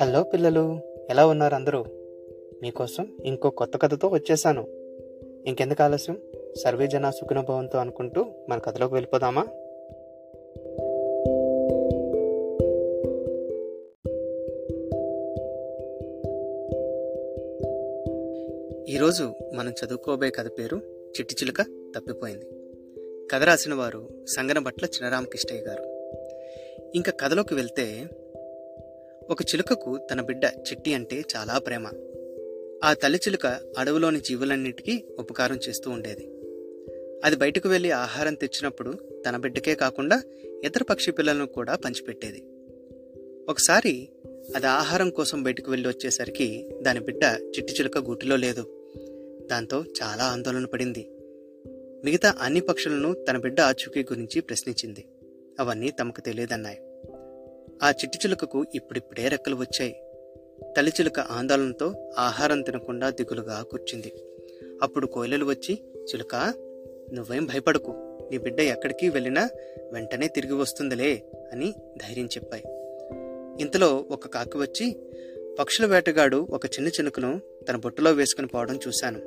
Hello పిల్లలు ఎలా ఉన్నారు అందరూ? మీకోసం ఇంకో కొత్త కథతో వచ్చేసాను. ఇంకెందుకు ఆలస్యం? సర్వే జన సుఖనుభవంతో అనుకుంటూ మన కథలోకి వెళ్ళిపోదామా? ఈరోజు మనం చదువుకోబోయే కథ పేరు చిట్టి చిలుక తప్పిపోయింది. కథ రాసిన వారు సంగనబట్ల చినరామకృష్ణయ్య గారు. ఇంకా కథలోకి వెళ్తే ఒక చిలుకకు తన బిడ్డ చిట్టి అంటే చాలా ప్రేమ. ఆ తల్లి చిలుక అడవిలోని జీవులన్నిటికీ ఉపకారం చేస్తూ ఉండేది. అది బయటకు వెళ్ళి ఆహారం తెచ్చినప్పుడు తన బిడ్డకే కాకుండా ఇతర పక్షి పిల్లలను కూడా పంచిపెట్టేది. ఒకసారి అది ఆహారం కోసం బయటకు వెళ్ళి వచ్చేసరికి దాని బిడ్డ చిట్టి చిలుక గూటిలో లేదు. దాంతో చాలా ఆందోళన పడింది. మిగతా అన్ని పక్షులను తన బిడ్డ ఆచూకీ గురించి ప్రశ్నించింది. అవన్నీ తమకు తెలియదన్నాయి. ఆ చిట్టి చిలుకకు ఇప్పుడిప్పుడే రెక్కలు వచ్చాయి. తల్లి చిలుక ఆందోళనతో ఆహారం తినకుండా దిగులుగా కూర్చుంది. అప్పుడు కోయిలలు వచ్చి చిలుక నువ్వేం భయపడకు. నీ బిడ్డ ఎక్కడికి వెళ్ళినా వెంటనే తిరిగి వస్తుందిలే అని ధైర్యం చెప్పాయి. ఇంతలో ఒక కాకి వచ్చి పక్షుల వేటగాడు ఒక చిన్న చినుకను తన బొట్టులో వేసుకుని పోవడం చూశాను.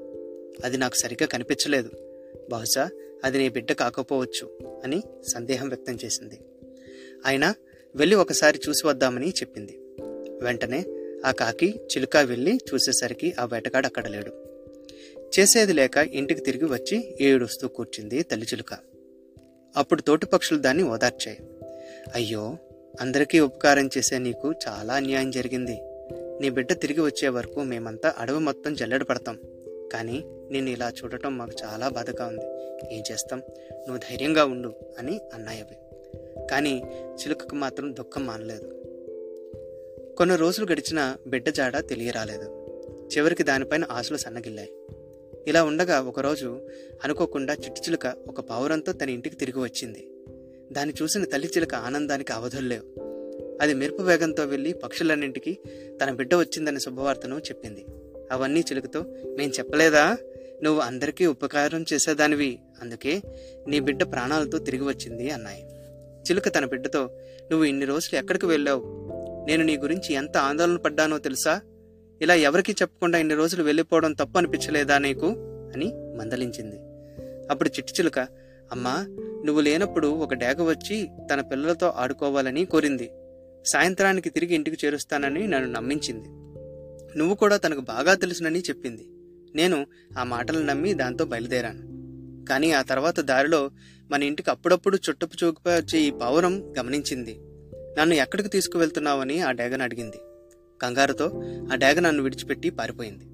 అది నాకు సరిగ్గా కనిపించలేదు. బహుశా అది నీ బిడ్డ కాకపోవచ్చు అని సందేహం వ్యక్తం చేసింది. అయినా వెళ్ళి ఒకసారి చూసి వద్దామని చెప్పింది. వెంటనే ఆ కాకి చిలుక వెళ్ళి చూసేసరికి ఆ వేటగాడు అక్కడ లేడు. చేసేది లేక ఇంటికి తిరిగి వచ్చి ఏడుస్తూ కూర్చుంది తల్లి చిలుక. అప్పుడు తోటి పక్షులు దాన్ని ఓదార్చాయి. అయ్యో అందరికీ ఉపకారం చేసే నీకు చాలా అన్యాయం జరిగింది. నీ బిడ్డ తిరిగి వచ్చే వరకు మేమంతా అడవి మొత్తం జల్లెడ పడతాం. కానీ నేను ఇలా చూడటం మాకు చాలా బాధగా ఉంది. ఏం చేస్తాం? నువ్వు ధైర్యంగా ఉండు అని అన్నాయి అవి కానీ చిలుకకు మాత్రం దుఃఖం మానలేదు. కొన్ని రోజులు గడిచిన బిడ్డ జాడ తెలియరాలేదు. చివరికి దానిపైన ఆశలు సన్నగిల్లాయి. ఇలా ఉండగా ఒకరోజు అనుకోకుండా చిట్టి చిలుక ఒక పావురంతో తన ఇంటికి తిరిగి వచ్చింది. దాన్ని చూసిన తల్లి చిలుక ఆనందానికి అవధుల్లేవు అది మెరుపు వేగంతో వెళ్ళి పక్షులన్నింటికి తన బిడ్డ వచ్చిందనే శుభవార్తను చెప్పింది. అవన్నీ చిలుకతో నేను చెప్పలేదా? నువ్వు అందరికీ ఉపకారం చేసేదానివి. అందుకే నీ బిడ్డ ప్రాణాలతో తిరిగి వచ్చింది అన్నాయి. చిలుక తన బిడ్డతో నువ్వు ఇన్ని రోజులు ఎక్కడికి వెళ్ళావు? నేను నీ గురించి ఎంత ఆందోళన పడ్డానో తెలుసా? ఇలా ఎవరికీ చెప్పకుండా ఇన్ని రోజులు వెళ్ళిపోవడం తప్పు అనిపించలేదా నీకు? అని మందలించింది. అప్పుడు చిట్టి చిలుక అమ్మా నువ్వు లేనప్పుడు ఒక డేగ వచ్చి తన పిల్లలతో ఆడుకోవాలని కోరింది. సాయంత్రానికి తిరిగి ఇంటికి చేరుస్తానని నన్ను నమ్మించింది. నువ్వు కూడా తనకు బాగా తెలుసునని చెప్పింది. నేను ఆ మాటలు నమ్మి దాంతో బయలుదేరాను. కానీ ఆ తర్వాత దారిలో మన ఇంటికి అప్పుడప్పుడు చుట్టపు చూపుపై వచ్చే ఈ పావురం గమనించింది. నన్ను ఎక్కడికి తీసుకువెళ్తున్నావని ఆ డేగను అడిగింది. కంగారుతో ఆ డేగ నన్ను విడిచిపెట్టి పారిపోయింది.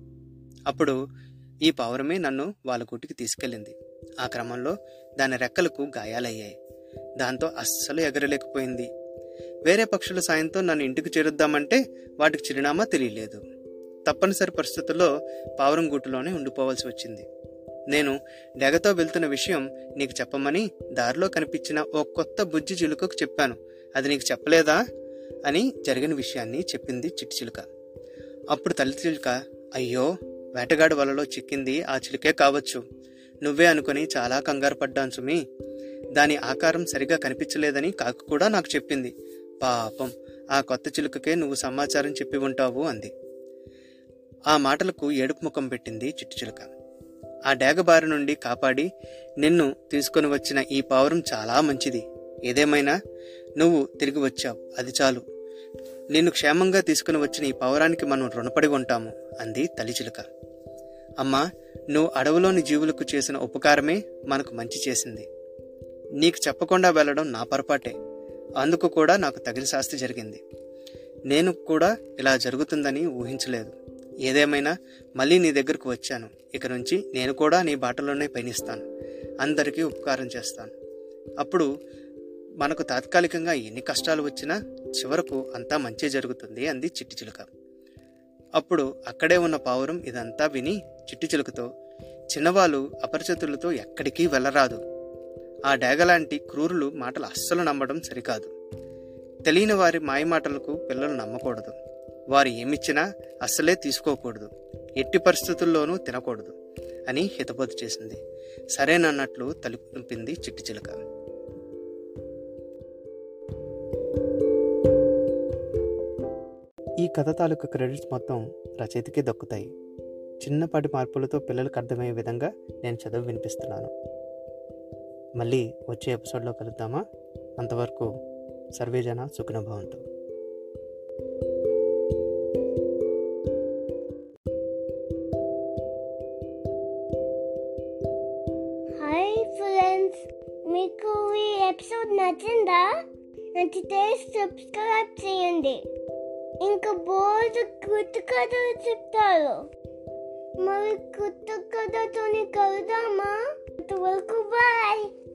అప్పుడు ఈ పావురమే నన్ను వాళ్ళ గుటికి తీసుకెళ్ళింది. ఆ క్రమంలో దాని రెక్కలకు గాయాలయ్యాయి. దాంతో అస్సలు ఎగరలేకపోయింది. వేరే పక్షుల సాయంతో నన్ను ఇంటికి చేరుద్దామంటే వాటికి చిరునామా తెలియలేదు. తప్పనిసరి పరిస్థితుల్లో పావురం గూటులోనే ఉండిపోవాల్సి వచ్చింది. నేను డెగతో వెళ్తున్న విషయం నీకు చెప్పమని దారిలో కనిపించిన ఓ కొత్త బుజ్జి చిలుకకు చెప్పాను. అది నీకు చెప్పలేదా? అని జరిగిన విషయాన్ని చెప్పింది చిట్టి చిలుక. అప్పుడు తల్లి చిలుక అయ్యో వేటగాడి వలలో చిక్కింది ఆ చిలుకే కావచ్చు. నువ్వే అనుకుని చాలా కంగారు పడ్డాను సుమి. దాని ఆకారం సరిగా కనిపించలేదని కాకు కూడా నాకు చెప్పింది. పాపం ఆ కొత్త చిలుకకే నువ్వు సమాచారం చెప్పి ఉంటావు అంది. ఆ మాటలకు ఏడుపు ముఖం పెట్టింది చిట్టి చిలుక. ఆ డేగబారి నుండి కాపాడి నిన్ను తీసుకొని వచ్చిన ఈ పావురం చాలా మంచిది. ఏదేమైనా నువ్వు తిరిగి వచ్చావు. అది చాలు. నిన్ను క్షేమంగా తీసుకుని వచ్చిన ఈ పావురానికి మనం రుణపడి ఉంటాము అంది తలిచిలుక అమ్మా నువ్వు అడవిలోని జీవులకు చేసిన ఉపకారమే మనకు మంచి చేసింది. నీకు చెప్పకుండా వెళ్ళడం నా పొరపాటే. అందుకు కూడా నాకు తగిన శాస్తి జరిగింది. నేను కూడా ఇలా జరుగుతుందని ఊహించలేదు. ఏదేమైనా మళ్ళీ నీ దగ్గరకు వచ్చాను. ఇక నుంచి నేను కూడా నీ బాటలోనే పయనిస్తాను. అందరికీ ఉపకారం చేస్తాను. అప్పుడు మనకు తాత్కాలికంగా ఎన్ని కష్టాలు వచ్చినా చివరకు అంతా మంచి జరుగుతుంది అంది చిట్టి చిలుక. అప్పుడు అక్కడే ఉన్న పావురం ఇదంతా విని చిట్టిచిలుకతో చిన్నవాళ్ళు అపరిచితులతో ఎక్కడికి వెళ్ళరాదు. ఆ డేగలాంటి క్రూరులు మాటలు అస్సలు నమ్మడం సరికాదు. తెలియని వారి మాయమాటలకు పిల్లలు నమ్మకూడదు. వారు ఏమిచ్చినా అస్సలే తీసుకోకూడదు. ఎట్టి పరిస్థితుల్లోనూ తినకూడదు అని హితబోధ చేసింది. సరేనన్నట్లు తలుపింది చిట్టి చిలుక. ఈ కథ తాలూకు క్రెడిట్స్ మొత్తం రచయితకే దక్కుతాయి. చిన్నపాటి మార్పులతో పిల్లలకు అర్థమయ్యే విధంగా నేను చదువు వినిపిస్తున్నాను. మళ్ళీ వచ్చే ఎపిసోడ్లో కలుద్దామా? అంతవరకు సర్వేజన సుఖనభవంతు. మీకు ఈ ఎపిసోడ్ నచ్చిందా? నచ్చితే సబ్స్క్రైబ్ చేయండి. ఇంకా బోర్డు కొత్త కథలు చెప్తారు. మరి కొత్త కథతోని కలుదామా అంతవరకు బాయ్